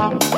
Thank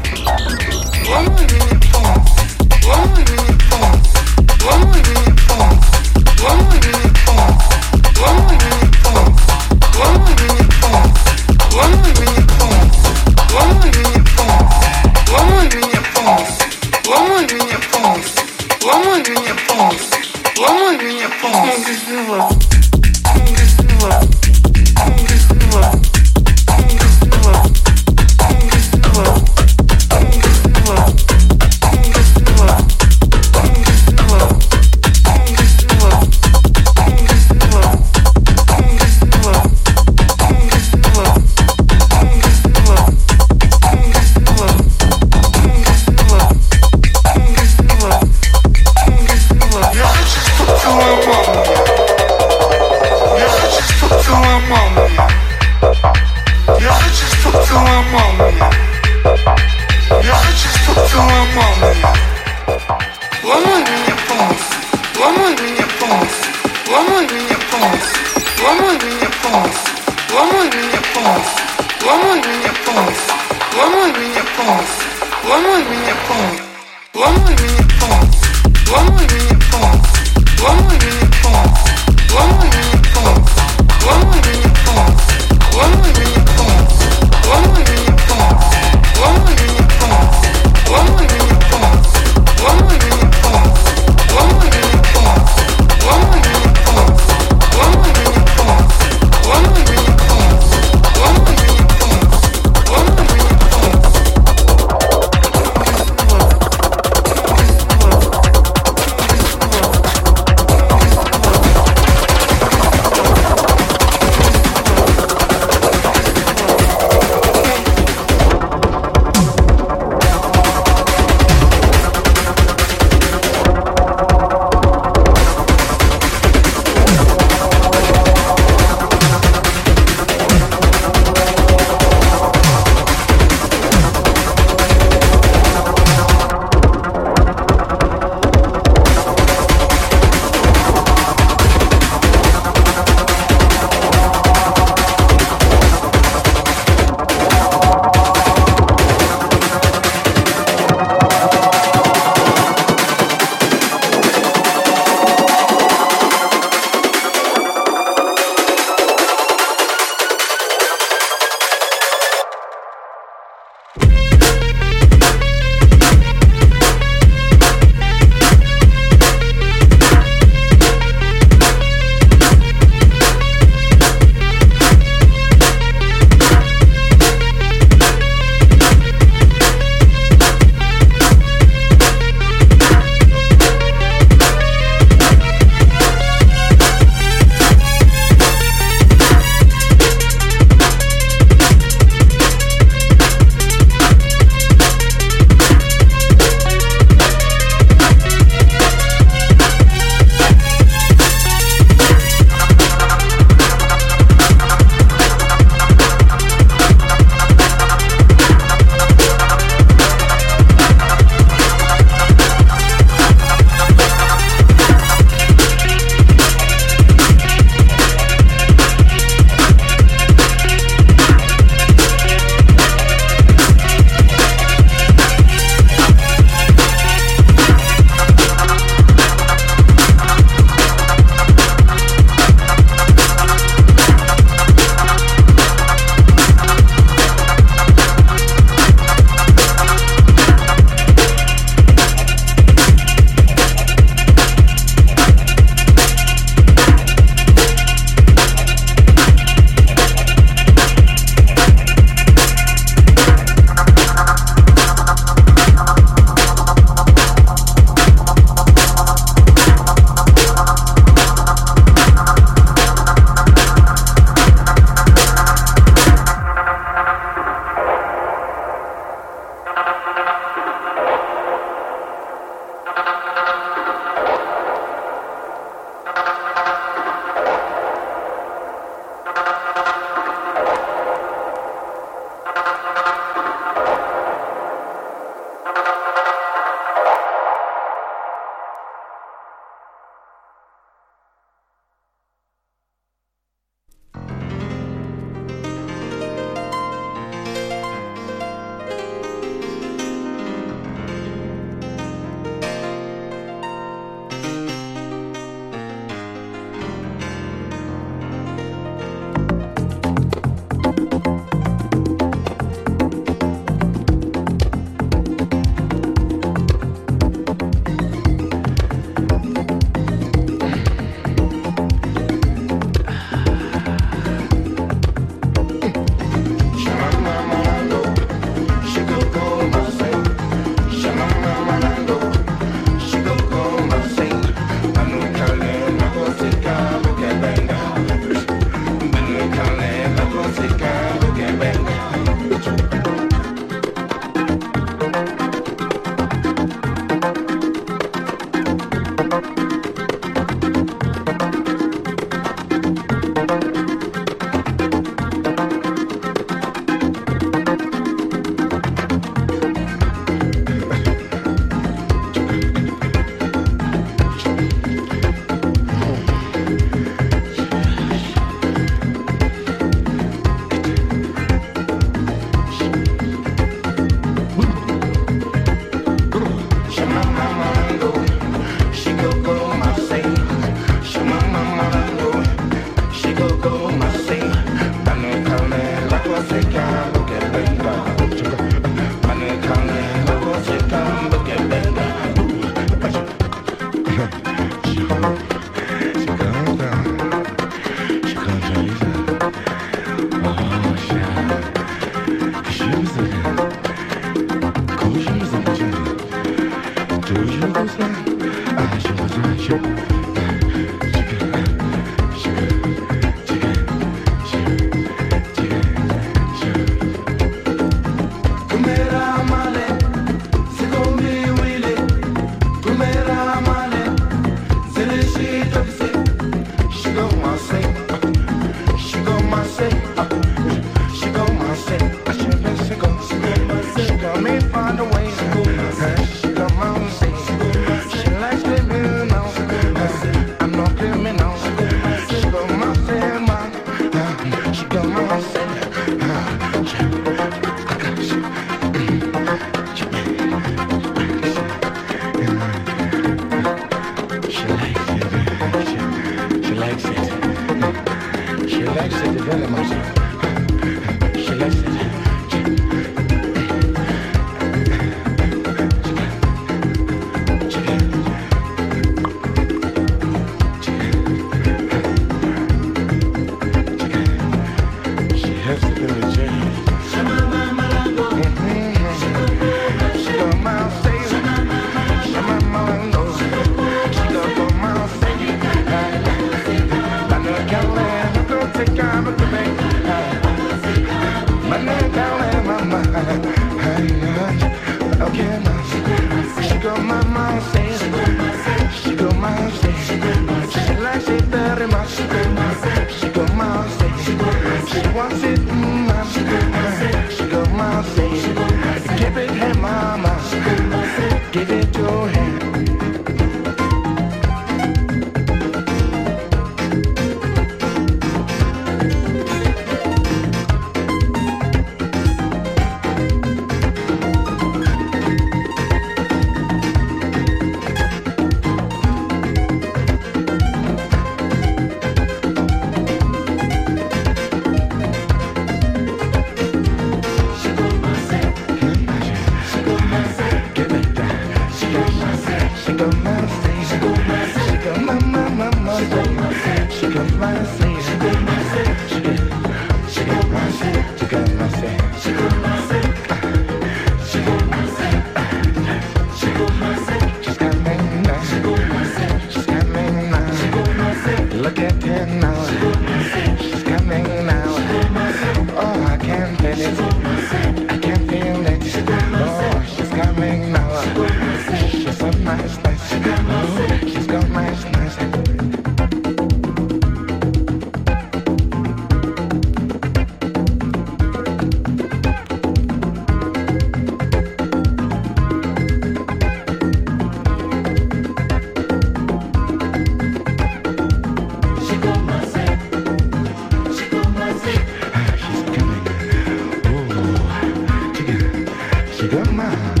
your mind.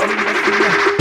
Hoy